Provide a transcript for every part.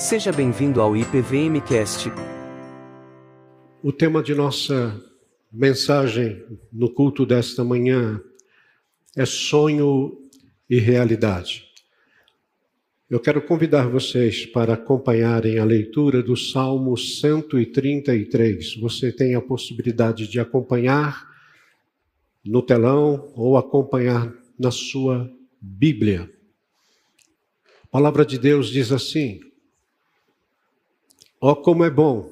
Seja bem-vindo ao IPVMcast. O tema de nossa mensagem no culto desta manhã é sonho e realidade. Eu quero convidar vocês para acompanharem a leitura do Salmo 133. Você tem a possibilidade de acompanhar no telão ou acompanhar na sua Bíblia. A palavra de Deus diz assim: Ó, oh, como é bom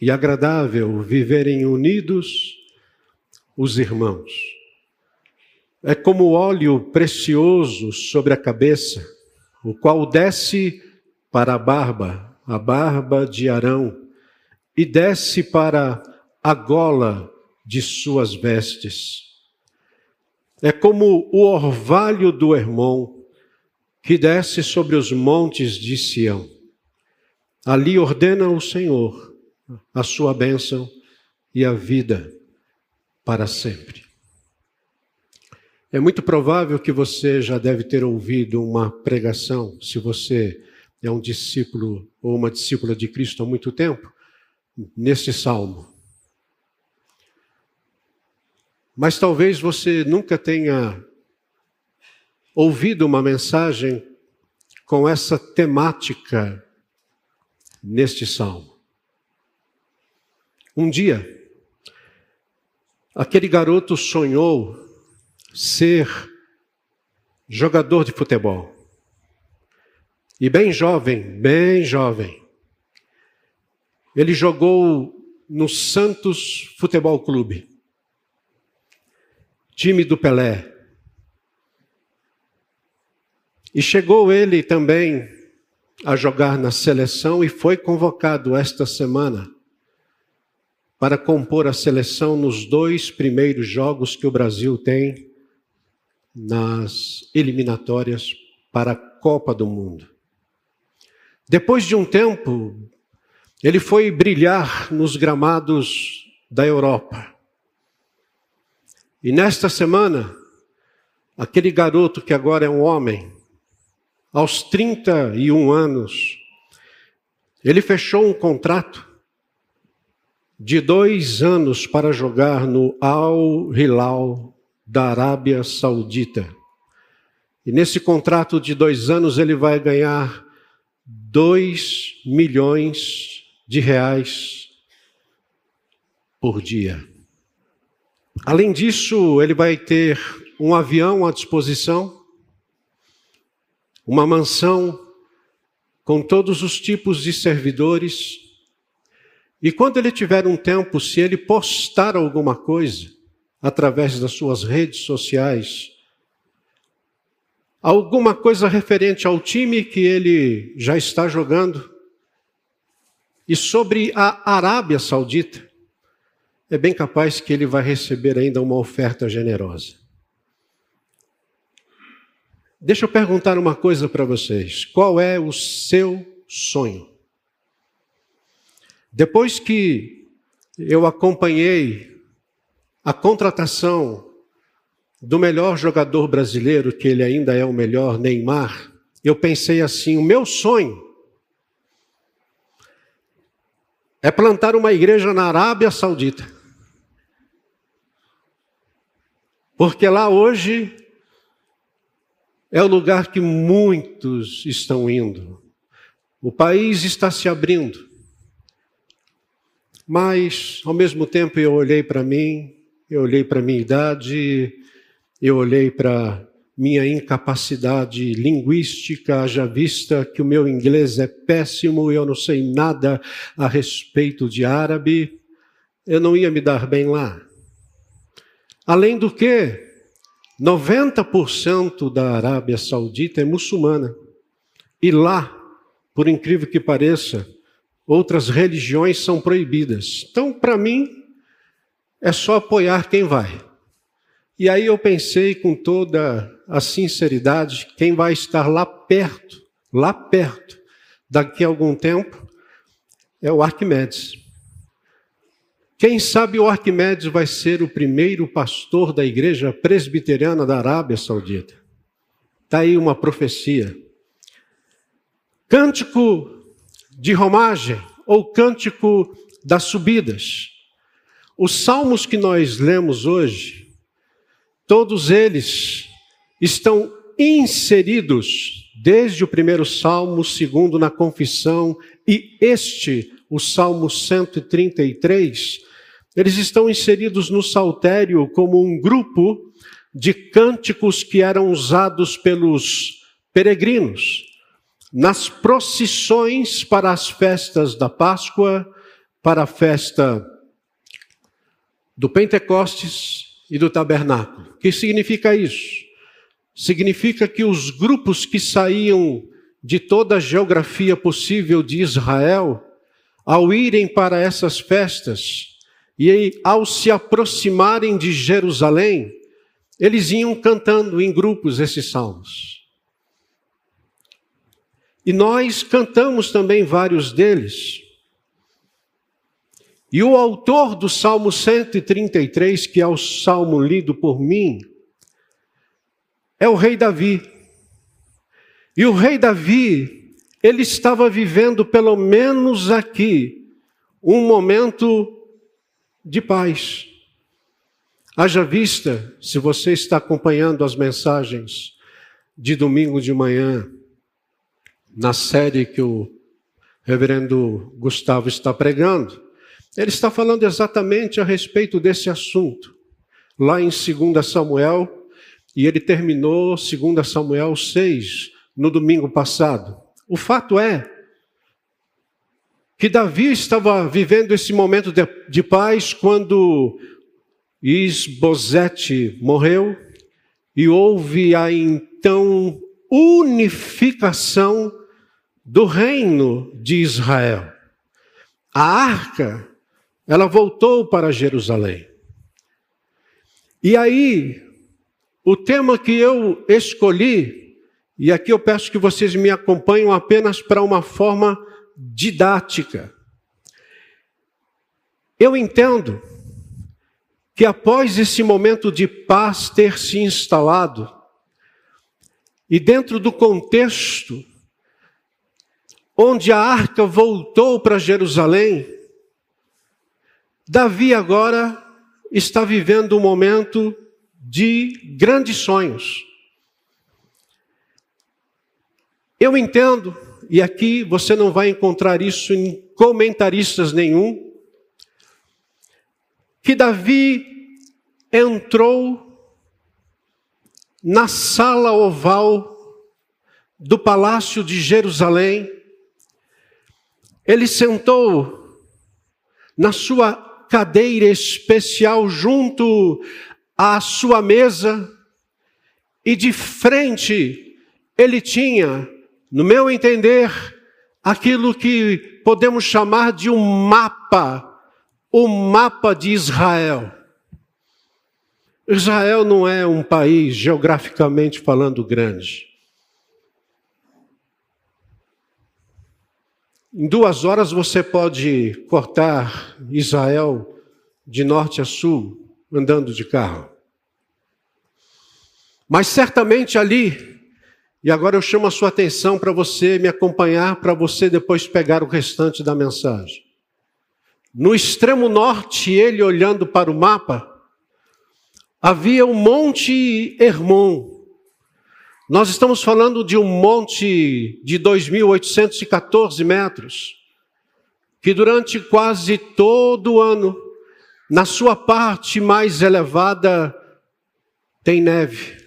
e agradável viverem unidos os irmãos. É como óleo precioso sobre a cabeça, o qual desce para a barba, a barba de Arão, e desce para a gola de suas vestes. É como o orvalho do Hermon, que desce sobre os montes de Sião. Ali ordena o Senhor a sua bênção e a vida para sempre. É muito provável que você já deve ter ouvido uma pregação, se você é um discípulo ou uma discípula de Cristo há muito tempo, nesse salmo. Mas talvez você nunca tenha ouvido uma mensagem com essa temática neste salmo. Um dia, aquele garoto sonhou ser jogador de futebol. E bem jovem, bem jovem. Ele jogou no Santos Futebol Clube, time do Pelé. E chegou ele também a jogar na seleção e foi convocado esta semana para compor a seleção nos dois primeiros jogos que o Brasil tem nas eliminatórias para a Copa do Mundo. Depois de um tempo, ele foi brilhar nos gramados da Europa. E nesta semana, aquele garoto que agora é um homem, aos 31 anos, ele fechou um contrato de dois anos para jogar no Al Hilal da Arábia Saudita. E nesse contrato de dois anos ele vai ganhar dois milhões de reais por dia. Além disso, ele vai ter um avião à disposição, uma mansão com todos os tipos de servidores, e quando ele tiver um tempo, se ele postar alguma coisa através das suas redes sociais, alguma coisa referente ao time que ele já está jogando, e sobre a Arábia Saudita, é bem capaz que ele vai receber ainda uma oferta generosa. Deixa eu perguntar uma coisa para vocês: qual é o seu sonho? Depois que eu acompanhei a contratação do melhor jogador brasileiro, que ele ainda é o melhor, Neymar, eu pensei assim: o meu sonho é plantar uma igreja na Arábia Saudita. Porque lá hoje é o lugar que muitos estão indo. O país está se abrindo. Mas, ao mesmo tempo, eu olhei para mim, eu olhei para minha idade, eu olhei para minha incapacidade linguística, já vista que o meu inglês é péssimo, eu não sei nada a respeito de árabe, eu não ia me dar bem lá. Além do que, 90% da Arábia Saudita é muçulmana. E lá, por incrível que pareça, outras religiões são proibidas. Então, para mim, é só apoiar quem vai. E aí eu pensei com toda a sinceridade, quem vai estar lá perto, lá perto, daqui a algum tempo, é o Arquimedes. Quem sabe o Arquimedes vai ser o primeiro pastor da igreja presbiteriana da Arábia Saudita. Está aí uma profecia. cântico de romagem ou cântico das subidas. Os salmos que nós lemos hoje, todos eles estão inseridos desde o primeiro salmo, segundo na confissão, e este, o salmo 133, eles estão inseridos no saltério como um grupo de cânticos que eram usados pelos peregrinos nas procissões para as festas da Páscoa, para a festa do Pentecostes e do Tabernáculo. O que significa isso? Significa que os grupos que saíam de toda a geografia possível de Israel, ao irem para essas festas e ao se aproximarem de Jerusalém, eles iam cantando em grupos esses salmos. E nós cantamos também vários deles. E o autor do Salmo 133, que é o salmo lido por mim, é o rei Davi. E o rei Davi, ele estava vivendo, pelo menos aqui, um momento de paz. Haja vista, se você está acompanhando as mensagens de domingo de manhã, na série que o reverendo Gustavo está pregando, ele está falando exatamente a respeito desse assunto. Lá em 2 Samuel, e ele terminou 2 Samuel 6 no domingo passado. O fato é que Davi estava vivendo esse momento de, de paz quando Isbosete morreu e houve a então unificação do reino de Israel. A arca, ela voltou para Jerusalém. E aí, o tema que eu escolhi, e aqui eu peço que vocês me acompanhem apenas para uma forma didática. Eu entendo que após esse momento de paz ter se instalado, e dentro do contexto onde a arca voltou para Jerusalém, Davi agora está vivendo um momento de grandes sonhos. Eu entendo, e aqui você não vai encontrar isso em comentaristas nenhum, que Davi entrou na sala oval do palácio de Jerusalém. Ele sentou na sua cadeira especial junto à sua mesa e de frente ele tinha, no meu entender, aquilo que podemos chamar de um mapa, o mapa de Israel. Israel não é um país geograficamente falando grande. Em duas horas você pode cortar Israel de norte a sul, andando de carro. Mas certamente ali, e agora eu chamo a sua atenção para você me acompanhar, para você depois pegar o restante da mensagem. No extremo norte, ele olhando para o mapa, havia o Monte Hermon, nós estamos falando de um monte de 2.814 metros, que durante quase todo o ano, na sua parte mais elevada, tem neve.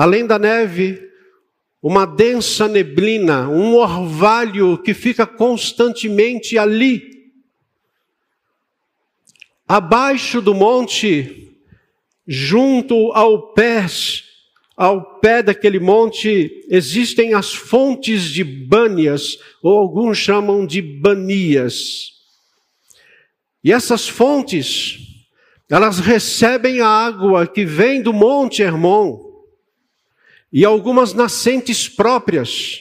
Além da neve, uma densa neblina, um orvalho que fica constantemente ali. Abaixo do monte, junto ao pés ao pé daquele monte existem as fontes de Bânias, ou alguns chamam de Banias. E essas fontes, elas recebem a água que vem do Monte Hermon, e algumas nascentes próprias.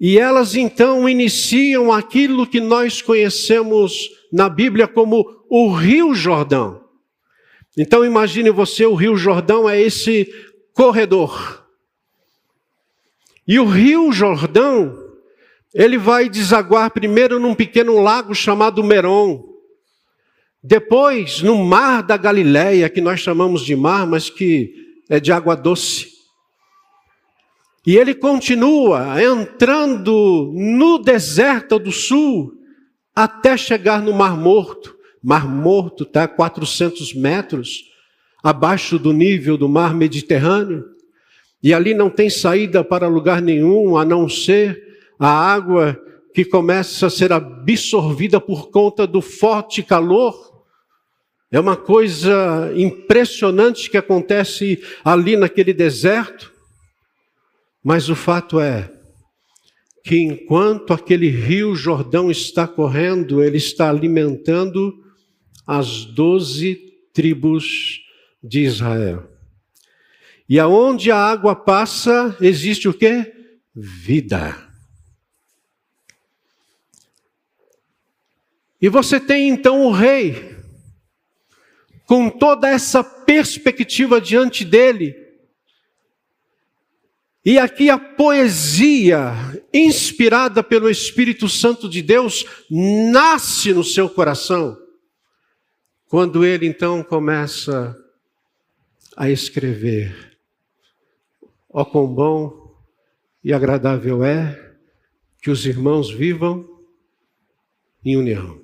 E elas então iniciam aquilo que nós conhecemos na Bíblia como o Rio Jordão. Então imagine você, o Rio Jordão é esse corredor. E o rio Jordão, ele vai desaguar primeiro num pequeno lago chamado Meron. Depois, no mar da Galileia, que nós chamamos de mar, mas que é de água doce. E ele continua entrando no deserto do sul até chegar no Mar Morto. Mar Morto está a 400 metros abaixo do nível do mar Mediterrâneo. E ali não tem saída para lugar nenhum a não ser a água que começa a ser absorvida por conta do forte calor. É uma coisa impressionante que acontece ali naquele deserto. Mas o fato é que enquanto aquele rio Jordão está correndo, ele está alimentando as doze tribos de Israel. E aonde a água passa, existe o que? Vida. E você tem então o rei com toda essa perspectiva diante dele. E aqui a poesia, inspirada pelo Espírito Santo de Deus, nasce no seu coração. Quando ele então começa a escrever: Ó oh, quão bom e agradável é que os irmãos vivam em união.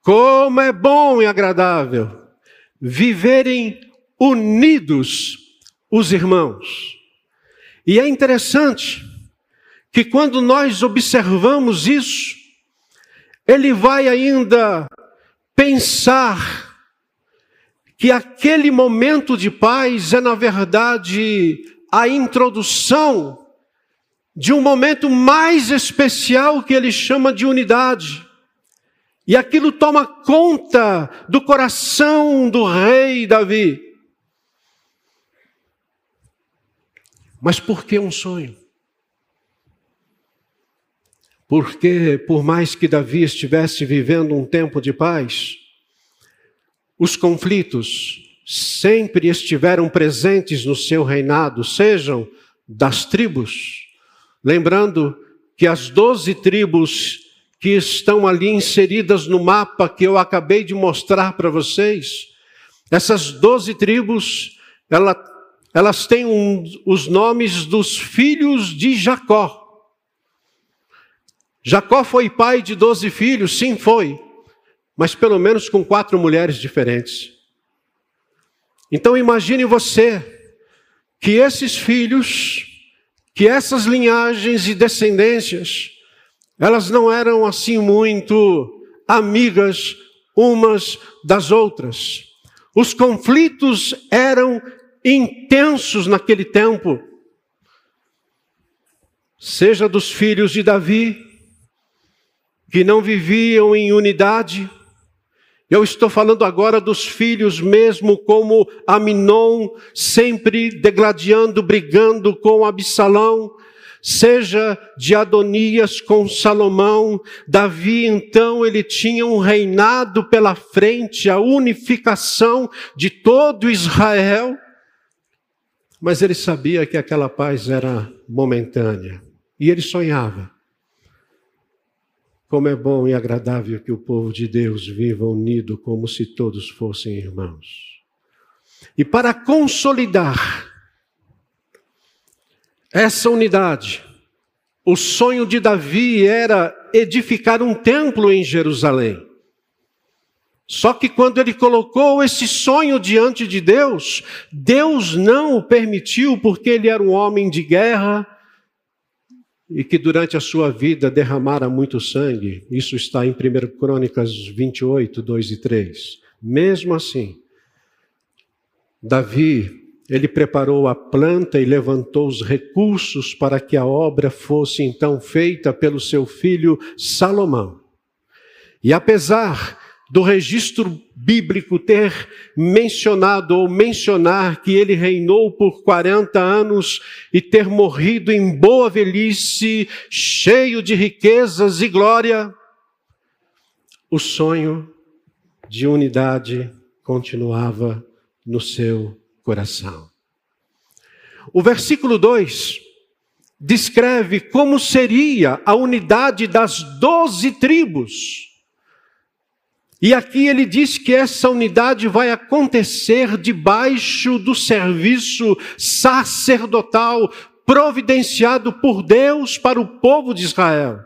Como é bom e agradável viverem unidos os irmãos. E é interessante que quando nós observamos isso, ele vai ainda pensar que aquele momento de paz é, na verdade, a introdução de um momento mais especial que ele chama de unidade. E aquilo toma conta do coração do rei Davi. Mas por que um sonho? Porque, por mais que Davi estivesse vivendo um tempo de paz, os conflitos sempre estiveram presentes no seu reinado, sejam das tribos. Lembrando que as doze tribos que estão ali inseridas no mapa que eu acabei de mostrar para vocês. Essas doze tribos, ela, elas têm um, os nomes dos filhos de Jacó. Jacó foi pai de doze filhos, sim, foi, mas pelo menos com quatro mulheres diferentes. Então imagine você que esses filhos, que essas linhagens e descendências, elas não eram assim muito amigas umas das outras. Os conflitos eram intensos naquele tempo. Seja dos filhos de Davi, que não viviam em unidade, eu estou falando agora dos filhos mesmo, como Aminon, sempre degladiando, brigando com Absalão, seja de Adonias com Salomão, Davi então ele tinha um reinado pela frente, a unificação de todo Israel, mas ele sabia que aquela paz era momentânea e ele sonhava. Como é bom e agradável que o povo de Deus viva unido como se todos fossem irmãos. E para consolidar essa unidade. O sonho de Davi era edificar um templo em Jerusalém. Só que quando ele colocou esse sonho diante de Deus, Deus não o permitiu porque ele era um homem de guerra e que durante a sua vida derramara muito sangue. Isso está em 1 Crônicas 28, 2 e 3. Mesmo assim, Davi ele preparou a planta e levantou os recursos para que a obra fosse então feita pelo seu filho Salomão. E apesar do registro bíblico ter mencionado ou mencionar que ele reinou por 40 anos e ter morrido em boa velhice, cheio de riquezas e glória, o sonho de unidade continuava no seu coração. O versículo 2 descreve como seria a unidade das doze tribos. E aqui ele diz que essa unidade vai acontecer debaixo do serviço sacerdotal providenciado por Deus para o povo de Israel.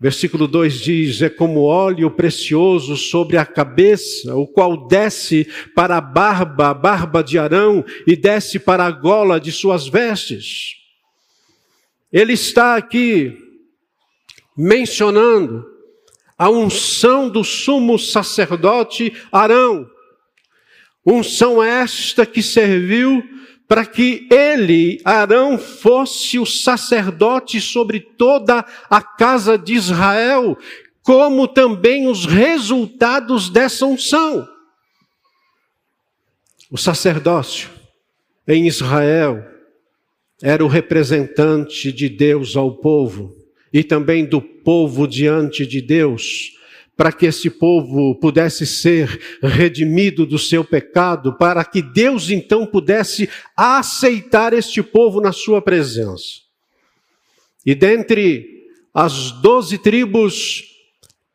Versículo 2 diz: É como óleo precioso sobre a cabeça, o qual desce para a barba, a barba de Arão, e desce para a gola de suas vestes. Ele está aqui mencionando a unção do sumo sacerdote Arão. Unção esta que serviu para que ele, Arão, fosse o sacerdote sobre toda a casa de Israel, como também os resultados dessa unção. O sacerdócio em Israel era o representante de Deus ao povo e também do povo diante de Deus para que esse povo pudesse ser redimido do seu pecado, para que Deus então pudesse aceitar este povo na sua presença. E dentre as doze tribos,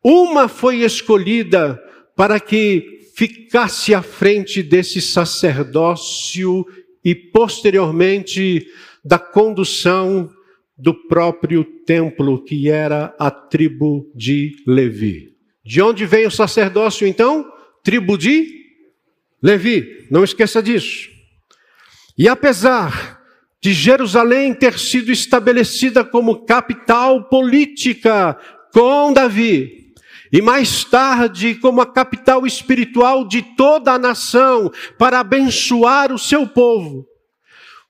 uma foi escolhida para que ficasse à frente desse sacerdócio e posteriormente da condução do próprio templo, que era a tribo de Levi. De onde vem o sacerdócio então? Tribo de Levi, não esqueça disso. E apesar de Jerusalém ter sido estabelecida como capital política com Davi, e mais tarde como a capital espiritual de toda a nação para abençoar o seu povo,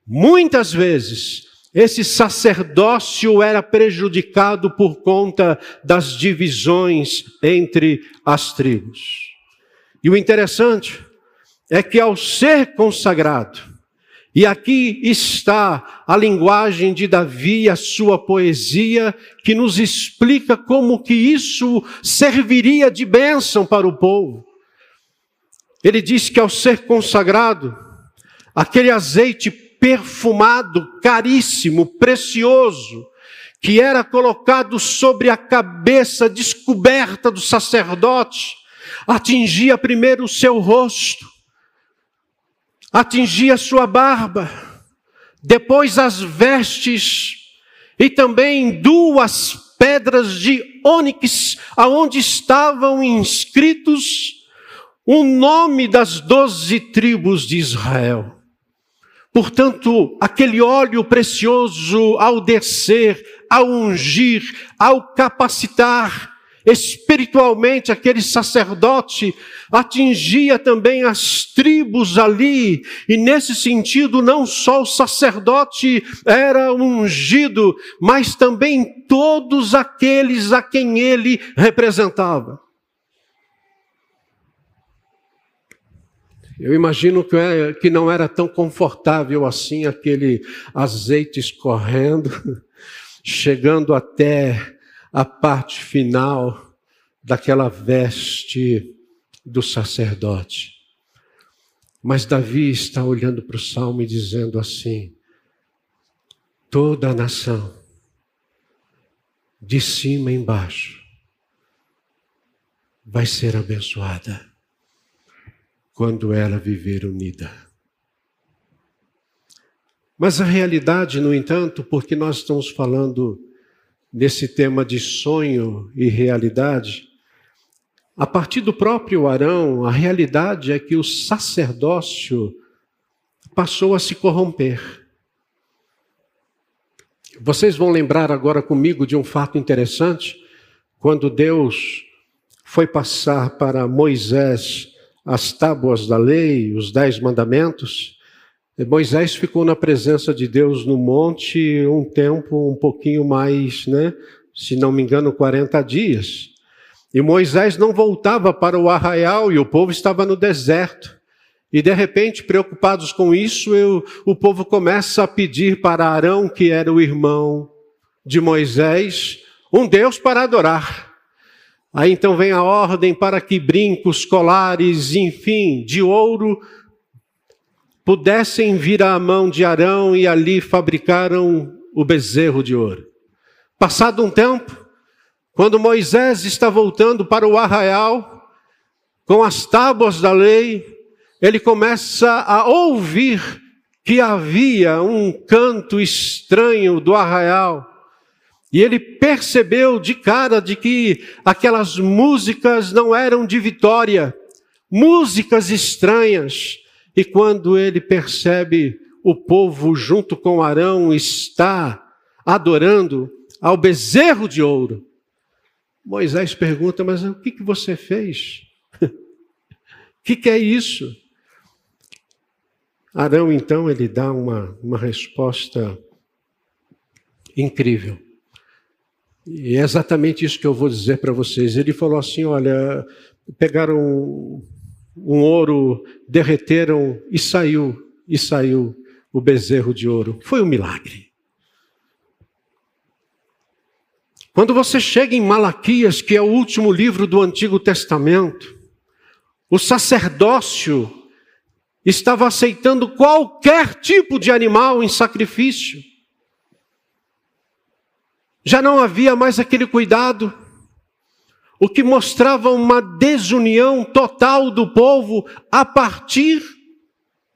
muitas vezes esse sacerdócio era prejudicado por conta das divisões entre as tribos. E o interessante é que ao ser consagrado, e aqui está a linguagem de Davi, a sua poesia, que nos explica como que isso serviria de bênção para o povo. Ele diz que ao ser consagrado, aquele azeite perfumado, caríssimo, precioso, que era colocado sobre a cabeça descoberta do sacerdote, atingia primeiro o seu rosto, atingia sua barba, depois as vestes e também duas pedras de ônix, aonde estavam inscritos o nome das doze tribos de Israel. Portanto, aquele óleo precioso, ao descer, ao ungir, ao capacitar espiritualmente aquele sacerdote, atingia também as tribos ali, e nesse sentido, não só o sacerdote era ungido, mas também todos aqueles a quem ele representava. Eu imagino que, é, que não era tão confortável assim aquele azeite escorrendo, chegando até a parte final daquela veste do sacerdote. Mas Davi está olhando para o salmo e dizendo assim: toda a nação, de cima embaixo, vai ser abençoada quando ela viver unida. Mas a realidade, no entanto, porque nós estamos falando nesse tema de sonho e realidade, a partir do próprio Arão, a realidade é que o sacerdócio passou a se corromper. Vocês vão lembrar agora comigo de um fato interessante, quando Deus foi passar para Moisés as tábuas da lei, os dez mandamentos, Moisés ficou na presença de Deus no monte um tempo um pouquinho mais, né? Se não me engano, 40 dias. E Moisés não voltava para o arraial e o povo estava no deserto. E de repente, preocupados com isso, eu, o povo começa a pedir para Arão, que era o irmão de Moisés, um Deus para adorar. Aí então vem a ordem para que brincos, colares, enfim, de ouro pudessem vir à mão de Arão e ali fabricaram o bezerro de ouro. Passado um tempo, quando Moisés está voltando para o arraial, com as tábuas da lei, ele começa a ouvir que havia um canto estranho do arraial. E ele percebeu de cara de que aquelas músicas não eram de vitória, músicas estranhas. E quando ele percebe o povo junto com Arão está adorando ao bezerro de ouro, Moisés pergunta: Mas o que, que você fez? O que, que é isso? Arão, então, ele dá uma, uma resposta incrível. E é exatamente isso que eu vou dizer para vocês. Ele falou assim: olha, pegaram um, ouro, derreteram e saiu, e saiu o bezerro de ouro. Foi um milagre. Quando você chega em Malaquias, que é o último livro do Antigo Testamento, o sacerdócio estava aceitando qualquer tipo de animal em sacrifício. Já não havia mais aquele cuidado, o que mostrava uma desunião total do povo a partir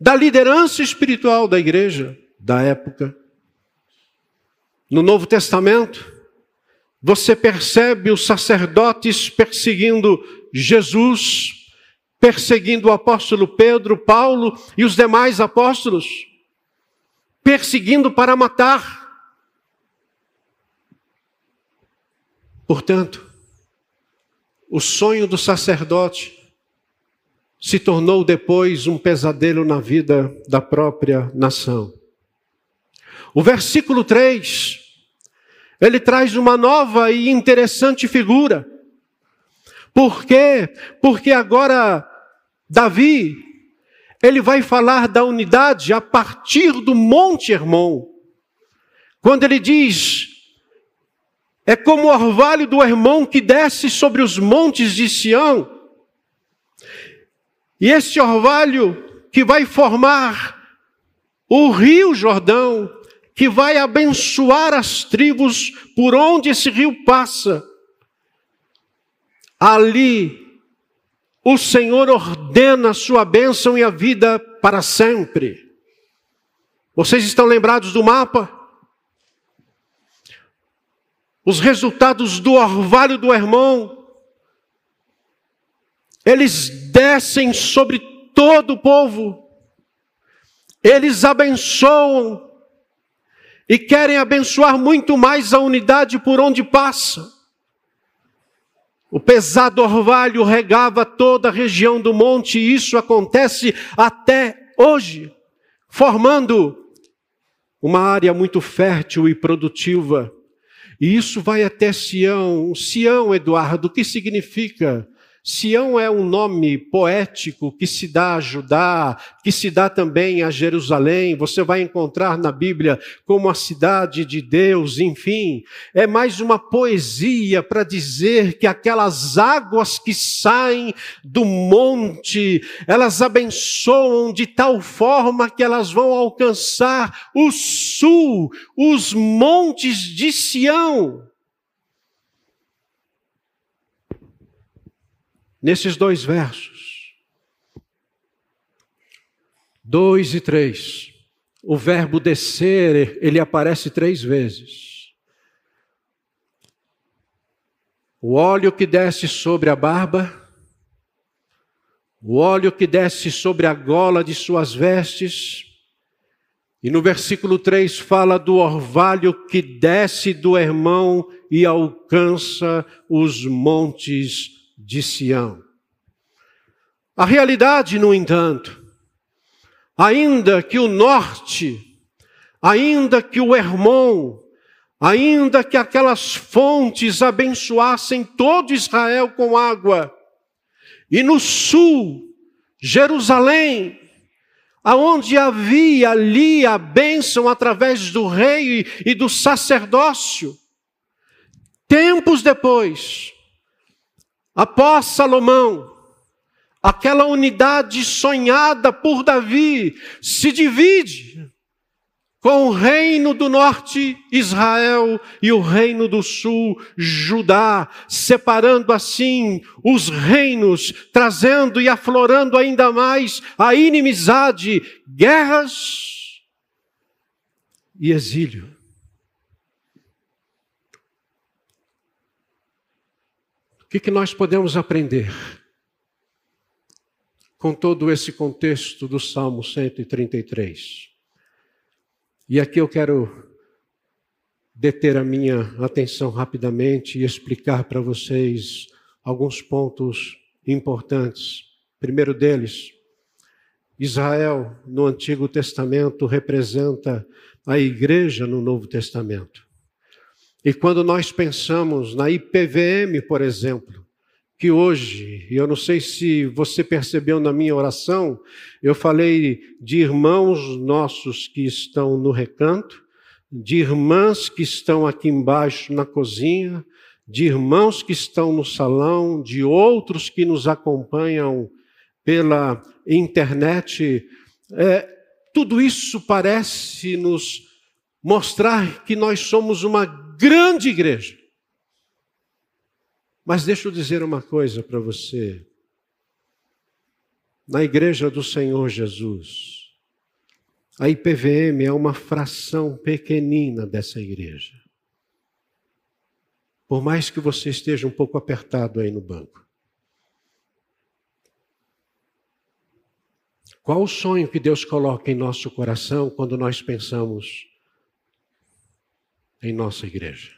da liderança espiritual da igreja da época. No Novo Testamento, você percebe os sacerdotes perseguindo Jesus, perseguindo o apóstolo Pedro, Paulo e os demais apóstolos, perseguindo para matar. Portanto, o sonho do sacerdote se tornou depois um pesadelo na vida da própria nação. O versículo 3, ele traz uma nova e interessante figura. Por quê? Porque agora Davi, ele vai falar da unidade a partir do Monte Hermon. Quando ele diz: É como o orvalho do Hermon que desce sobre os montes de Sião. E esse orvalho que vai formar o rio Jordão, que vai abençoar as tribos por onde esse rio passa. Ali o Senhor ordena a sua bênção e a vida para sempre. Vocês estão lembrados do mapa? Os resultados do orvalho do Hermon, eles descem sobre todo o povo, eles abençoam e querem abençoar muito mais a unidade por onde passa. O pesado orvalho regava toda a região do monte, e isso acontece até hoje, formando uma área muito fértil e produtiva. E isso vai até Sião. Sião, Eduardo, o que significa? Sião é um nome poético que se dá a Judá, que se dá também a Jerusalém. Você vai encontrar na Bíblia como a cidade de Deus, enfim. É mais uma poesia para dizer que aquelas águas que saem do monte, elas abençoam de tal forma que elas vão alcançar o sul, os montes de Sião. Nesses dois versos, 2 e 3, o verbo descer, ele aparece três vezes. O óleo que desce sobre a barba, o óleo que desce sobre a gola de suas vestes, e no versículo 3 fala do orvalho que desce do irmão e alcança os montes de Sião. A realidade, no entanto, ainda que o norte, ainda que o Hermon, ainda que aquelas fontes abençoassem todo Israel com água, e no sul, Jerusalém, aonde havia ali a bênção através do rei e do sacerdócio, tempos depois, Após Salomão, aquela unidade sonhada por Davi, se divide com o reino do norte, Israel, e o reino do sul, Judá, separando assim os reinos, trazendo e aflorando ainda mais a inimizade, guerras e exílio. Que, que nós podemos aprender com todo esse contexto do Salmo 133? E aqui eu quero deter a minha atenção rapidamente e explicar para vocês alguns pontos importantes. Primeiro deles, Israel no Antigo Testamento representa a igreja no Novo Testamento. E quando nós pensamos na IPVM, por exemplo, que hoje, e eu não sei se você percebeu na minha oração, eu falei de irmãos nossos que estão no recanto, de irmãs que estão aqui embaixo na cozinha, de irmãos que estão no salão, de outros que nos acompanham pela internet. É, tudo isso parece nos mostrar que nós somos uma grande igreja. Mas deixa eu dizer uma coisa para você. Na igreja do Senhor Jesus, a IPVM é uma fração pequenina dessa igreja. Por mais que você esteja um pouco apertado aí no banco. Qual o sonho que Deus coloca em nosso coração quando nós pensamos em nossa igreja?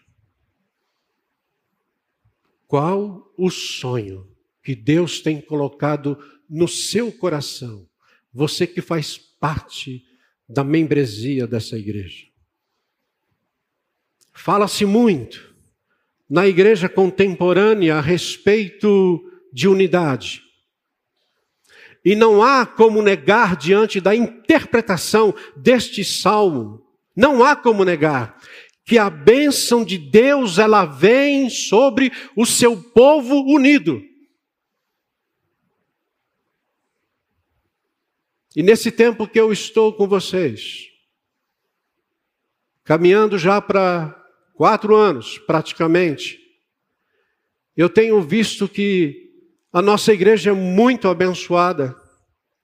Qual o sonho que Deus tem colocado no seu coração? Você que faz parte da membresia dessa igreja. Fala-se muito na igreja contemporânea a respeito de unidade. E não há como negar diante da interpretação deste salmo, não há como negar que a bênção de Deus ela vem sobre o seu povo unido. E nesse tempo que eu estou com vocês, caminhando já para quatro anos praticamente, eu tenho visto que a nossa igreja é muito abençoada,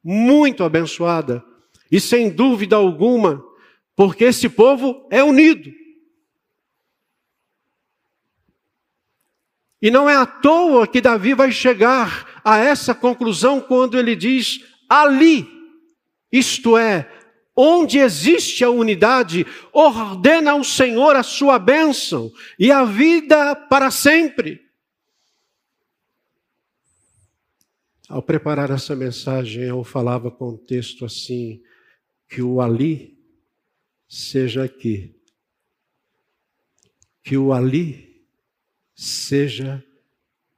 muito abençoada, e sem dúvida alguma, porque esse povo é unido. E não é à toa que Davi vai chegar a essa conclusão quando ele diz: ali, isto é, onde existe a unidade, ordena ao Senhor a sua bênção e a vida para sempre. Ao preparar essa mensagem, eu falava com o texto assim: que o ali seja aqui, que o ali seja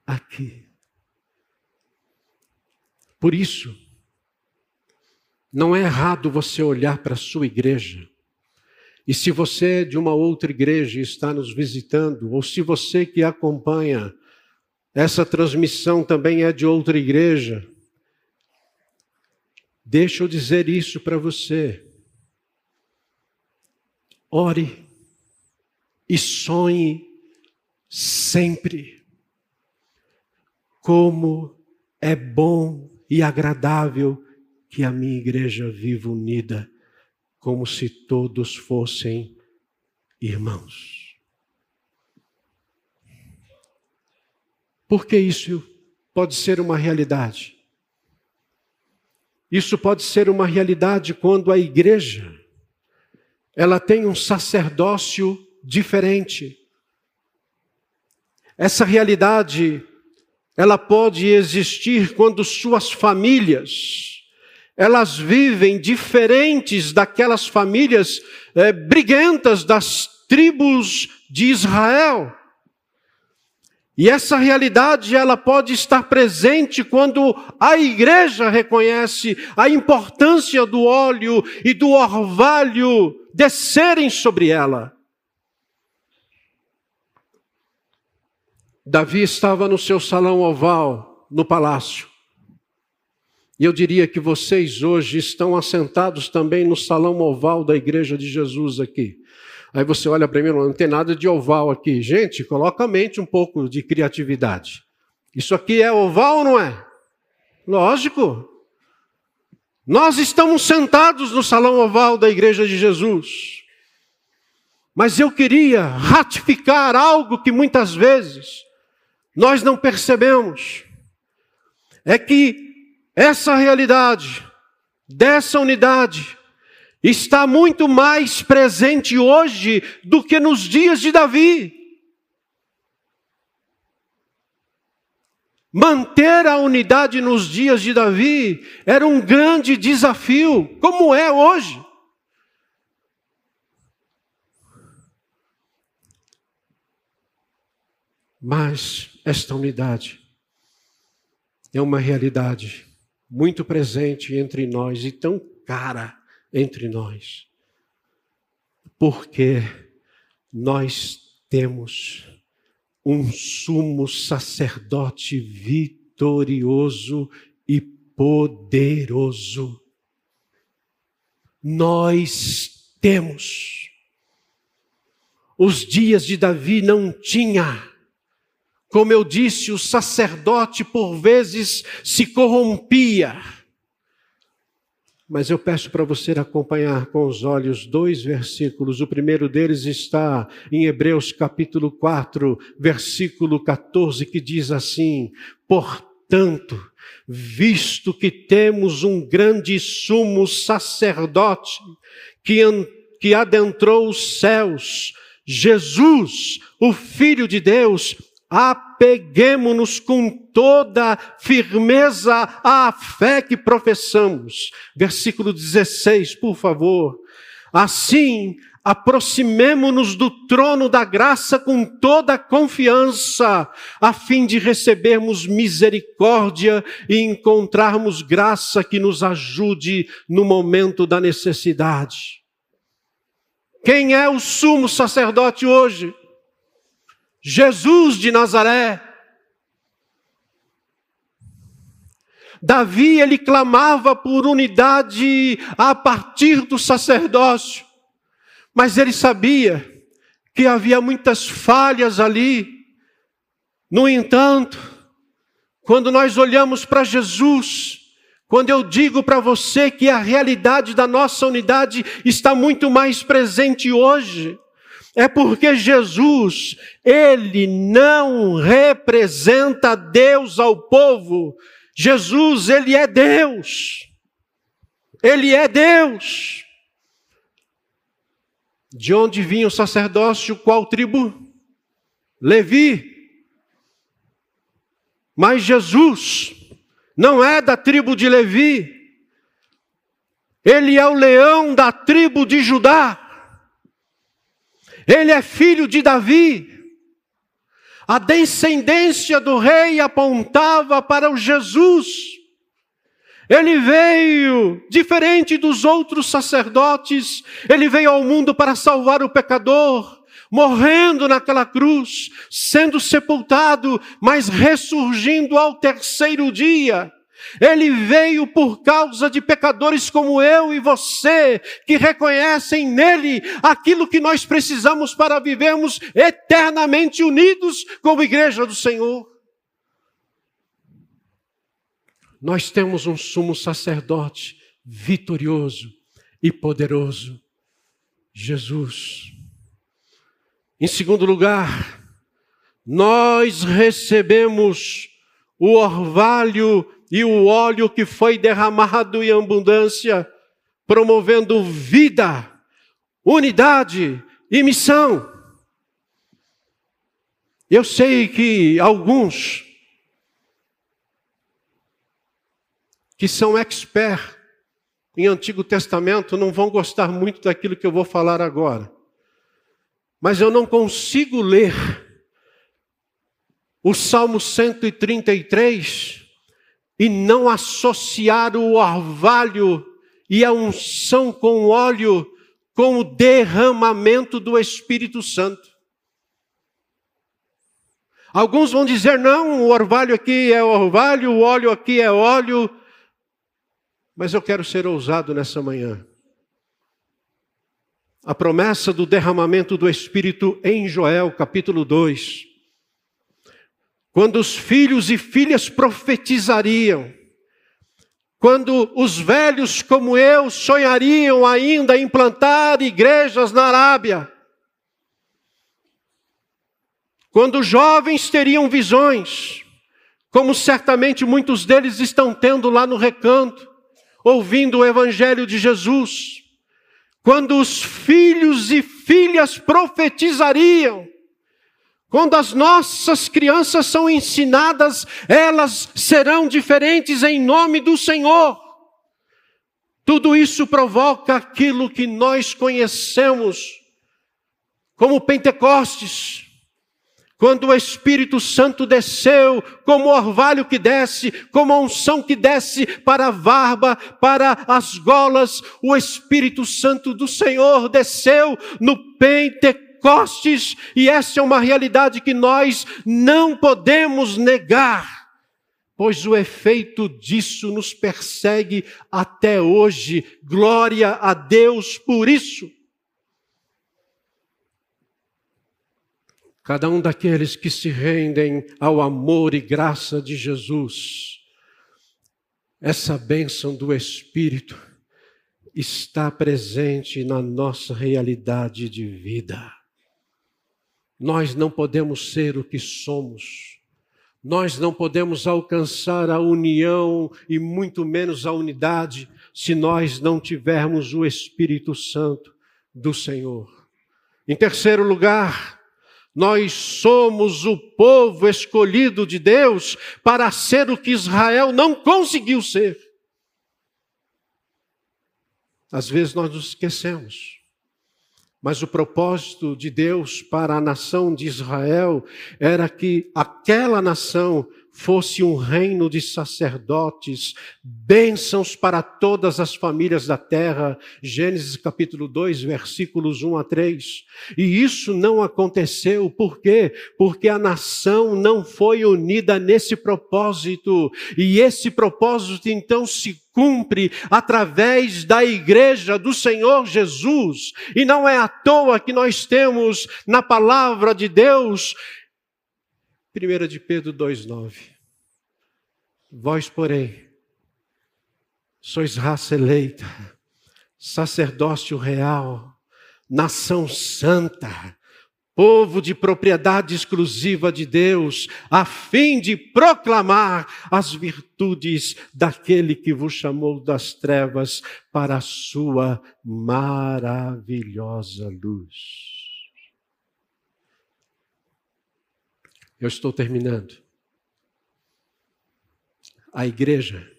aqui. Por isso, não é errado você olhar para a sua igreja. E se você é de uma outra igreja e está nos visitando, ou se você que acompanha essa transmissão também é de outra igreja, deixa eu dizer isso para você. Ore e sonhe sempre. Como é bom e agradável que a minha igreja viva unida, como se todos fossem irmãos. Porque isso pode ser uma realidade. Isso pode ser uma realidade quando a igreja ela tem um sacerdócio diferente. Essa realidade, ela pode existir quando suas famílias, elas vivem diferentes daquelas famílias é, briguentas das tribos de Israel. E essa realidade ela pode estar presente quando a igreja reconhece a importância do óleo e do orvalho descerem sobre ela. Davi estava no seu salão oval, no palácio. E eu diria que vocês hoje estão assentados também no salão oval da Igreja de Jesus aqui. Aí você olha para mim, não tem nada de oval aqui. Gente, coloca a mente um pouco de criatividade. Isso aqui é oval ou não é? Lógico. Nós estamos sentados no salão oval da Igreja de Jesus. Mas eu queria ratificar algo que muitas vezes nós não percebemos. É que essa realidade dessa unidade está muito mais presente hoje do que nos dias de Davi. Manter a unidade nos dias de Davi era um grande desafio, como é hoje. Mas esta unidade é uma realidade muito presente entre nós e tão cara entre nós, porque nós temos um sumo sacerdote vitorioso e poderoso. Nós temos. Os dias de Davi não tinha. Como eu disse, o sacerdote por vezes se corrompia mas eu peço para você acompanhar com os olhos dois versículos. O primeiro deles está em Hebreus capítulo 4, versículo 14, que diz assim: Portanto, visto que temos um grande sumo sacerdote que, que adentrou os céus, Jesus, o Filho de Deus, apeguemos-nos com toda firmeza à fé que professamos. Versículo 16, por favor. Assim, aproximemo-nos do trono da graça com toda confiança, a fim de recebermos misericórdia e encontrarmos graça que nos ajude no momento da necessidade. Quem é o sumo sacerdote hoje? Jesus de Nazaré. Davi, ele clamava por unidade a partir do sacerdócio, mas ele sabia que havia muitas falhas ali. No entanto, quando nós olhamos para Jesus, quando eu digo para você que a realidade da nossa unidade está muito mais presente hoje, é porque Jesus, ele não representa Deus ao povo. Jesus, ele é Deus. Ele é Deus. De onde vinha o sacerdócio? Qual tribo? Levi. Mas Jesus não é da tribo de Levi. Ele é o leão da tribo de Judá. Ele é filho de Davi. A descendência do rei apontava para o Jesus. Ele veio, diferente dos outros sacerdotes, ele veio ao mundo para salvar o pecador, morrendo naquela cruz, sendo sepultado, mas ressurgindo ao terceiro dia. Ele veio por causa de pecadores como eu e você, que reconhecem nele aquilo que nós precisamos para vivermos eternamente unidos como igreja do Senhor. Nós temos um sumo sacerdote vitorioso e poderoso, Jesus. Em segundo lugar, nós recebemos o orvalho e o óleo que foi derramado em abundância, promovendo vida, unidade e missão. Eu sei que alguns que são expert em Antigo Testamento não vão gostar muito daquilo que eu vou falar agora. Mas eu não consigo ler o Salmo 133 e não associar o orvalho e a unção com óleo com o derramamento do Espírito Santo. Alguns vão dizer, não, o orvalho aqui é orvalho, o óleo aqui é óleo. Mas eu quero ser ousado nessa manhã. A promessa do derramamento do Espírito em Joel, capítulo 2. Quando os filhos e filhas profetizariam, quando os velhos como eu sonhariam ainda em plantar igrejas na Arábia, quando jovens teriam visões, como certamente muitos deles estão tendo lá no recanto, ouvindo o Evangelho de Jesus, quando os filhos e filhas profetizariam, quando as nossas crianças são ensinadas, elas serão diferentes em nome do Senhor. Tudo isso provoca aquilo que nós conhecemos como Pentecostes, quando o Espírito Santo desceu, como orvalho que desce, como a unção que desce para a barba, para as golas, o Espírito Santo do Senhor desceu no Pentecostes, e essa é uma realidade que nós não podemos negar, pois o efeito disso nos persegue até hoje. Glória a Deus por isso. Cada um daqueles que se rendem ao amor e graça de Jesus, essa bênção do Espírito está presente na nossa realidade de vida. Nós não podemos ser o que somos. Nós não podemos alcançar a união e muito menos a unidade se nós não tivermos o Espírito Santo do Senhor. Em terceiro lugar, nós somos o povo escolhido de Deus para ser o que Israel não conseguiu ser. Às vezes nós nos esquecemos. Mas o propósito de Deus para a nação de Israel era que aquela nação fosse um reino de sacerdotes, bênçãos para todas as famílias da terra. Gênesis capítulo 2, versículos 1 a 3. E isso não aconteceu, por quê? Porque a nação não foi unida nesse propósito. E esse propósito então se cumpre através da igreja do Senhor Jesus. E não é à toa que nós temos na palavra de Deus 1 de Pedro 2,9. Vós, porém, sois raça eleita, sacerdócio real, nação santa, povo de propriedade exclusiva de Deus, a fim de proclamar as virtudes daquele que vos chamou das trevas para a sua maravilhosa luz. Eu estou terminando. A igreja.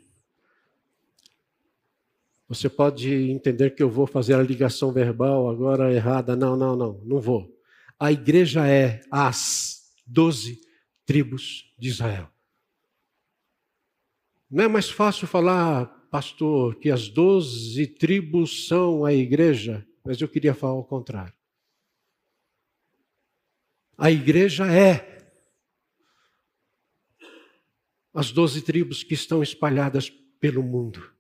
Você pode entender que eu vou fazer a ligação verbal agora errada. Não, não, não, não vou. A igreja é as doze tribos de Israel. Não é mais fácil falar, pastor, que as doze tribos são a igreja, mas eu queria falar ao contrário. A igreja é as doze tribos que estão espalhadas pelo mundo.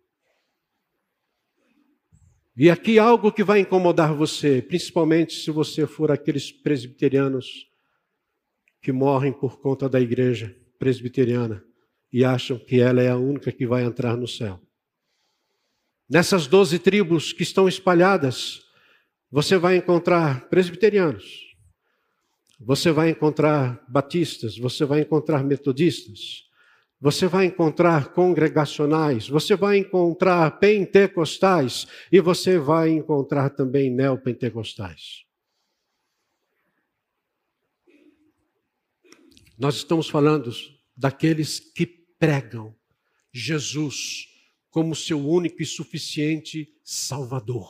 E aqui algo que vai incomodar você, principalmente se você for aqueles presbiterianos que morrem por conta da igreja presbiteriana e acham que ela é a única que vai entrar no céu. Nessas doze tribos que estão espalhadas, você vai encontrar presbiterianos, você vai encontrar batistas, você vai encontrar metodistas, você vai encontrar congregacionais, você vai encontrar pentecostais e você vai encontrar também neopentecostais. Nós estamos falando daqueles que pregam Jesus como seu único e suficiente Salvador.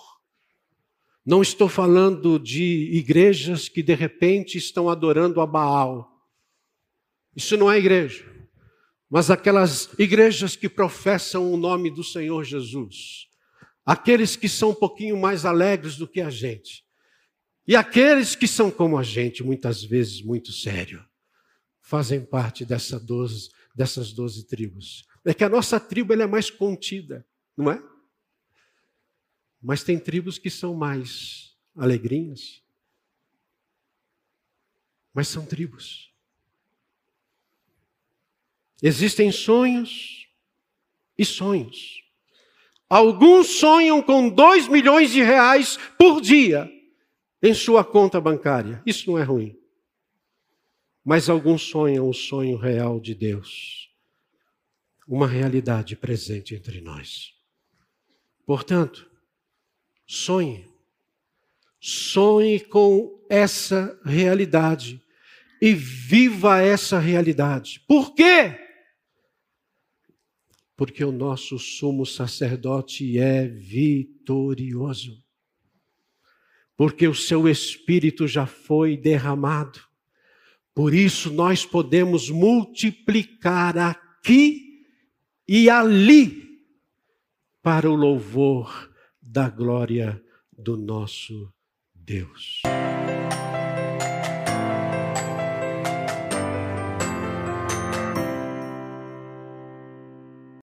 Não estou falando de igrejas que de repente estão adorando a Baal. Isso não é igreja mas aquelas igrejas que professam o nome do Senhor Jesus, aqueles que são um pouquinho mais alegres do que a gente, e aqueles que são como a gente, muitas vezes muito sério, fazem parte dessa doze, dessas doze tribos. É que a nossa tribo é mais contida. não é? Mas tem tribos que são mais alegrinhas. Mas são tribos. Existem sonhos e sonhos. Alguns sonham com dois milhões de reais por dia em sua conta bancária. Isso não é ruim. Mas alguns sonham o sonho real de Deus, uma realidade presente entre nós. Portanto, sonhe, sonhe com essa realidade e viva essa realidade. Por quê? Porque o nosso sumo sacerdote é vitorioso. Porque o seu espírito já foi derramado. Por isso nós podemos multiplicar aqui e ali para o louvor da glória do nosso Deus.